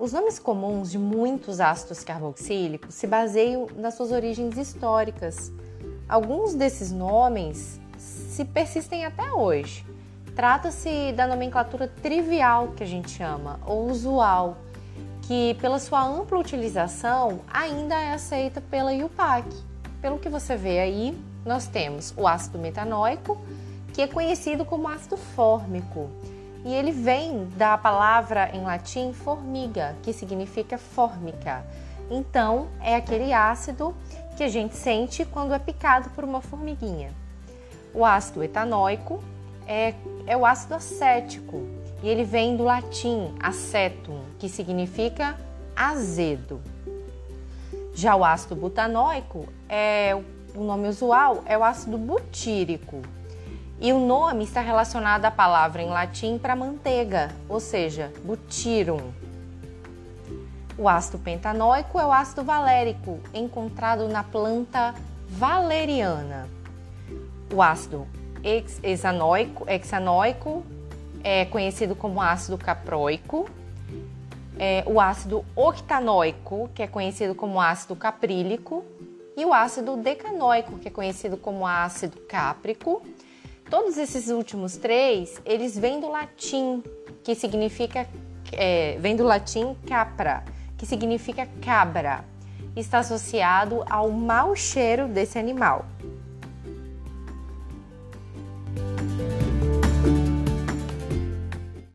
Os nomes comuns de muitos ácidos carboxílicos se baseiam nas suas origens históricas. Alguns desses nomes se persistem até hoje. Trata-se da nomenclatura trivial que a gente chama, ou usual, que pela sua ampla utilização ainda é aceita pela IUPAC. Pelo que você vê aí, nós temos o ácido metanóico, que é conhecido como ácido fórmico, e ele vem da palavra em latim formiga, que significa fórmica. Então, é aquele ácido que a gente sente quando é picado por uma formiguinha. O ácido etanóico é, é o ácido acético e ele vem do latim acetum, que significa azedo. Já o ácido butanóico é o nome usual é o ácido butírico, e o nome está relacionado à palavra em latim para manteiga, ou seja, butirum. O ácido pentanóico é o ácido valérico, encontrado na planta valeriana. O ácido hexanoico, hexanoico é conhecido como ácido caproico. É, o ácido octanoico, que é conhecido como ácido caprílico. E o ácido decanoico, que é conhecido como ácido cáprico Todos esses últimos três, eles vêm do latim, que significa, é, vem do latim capra, que significa cabra. Está associado ao mau cheiro desse animal.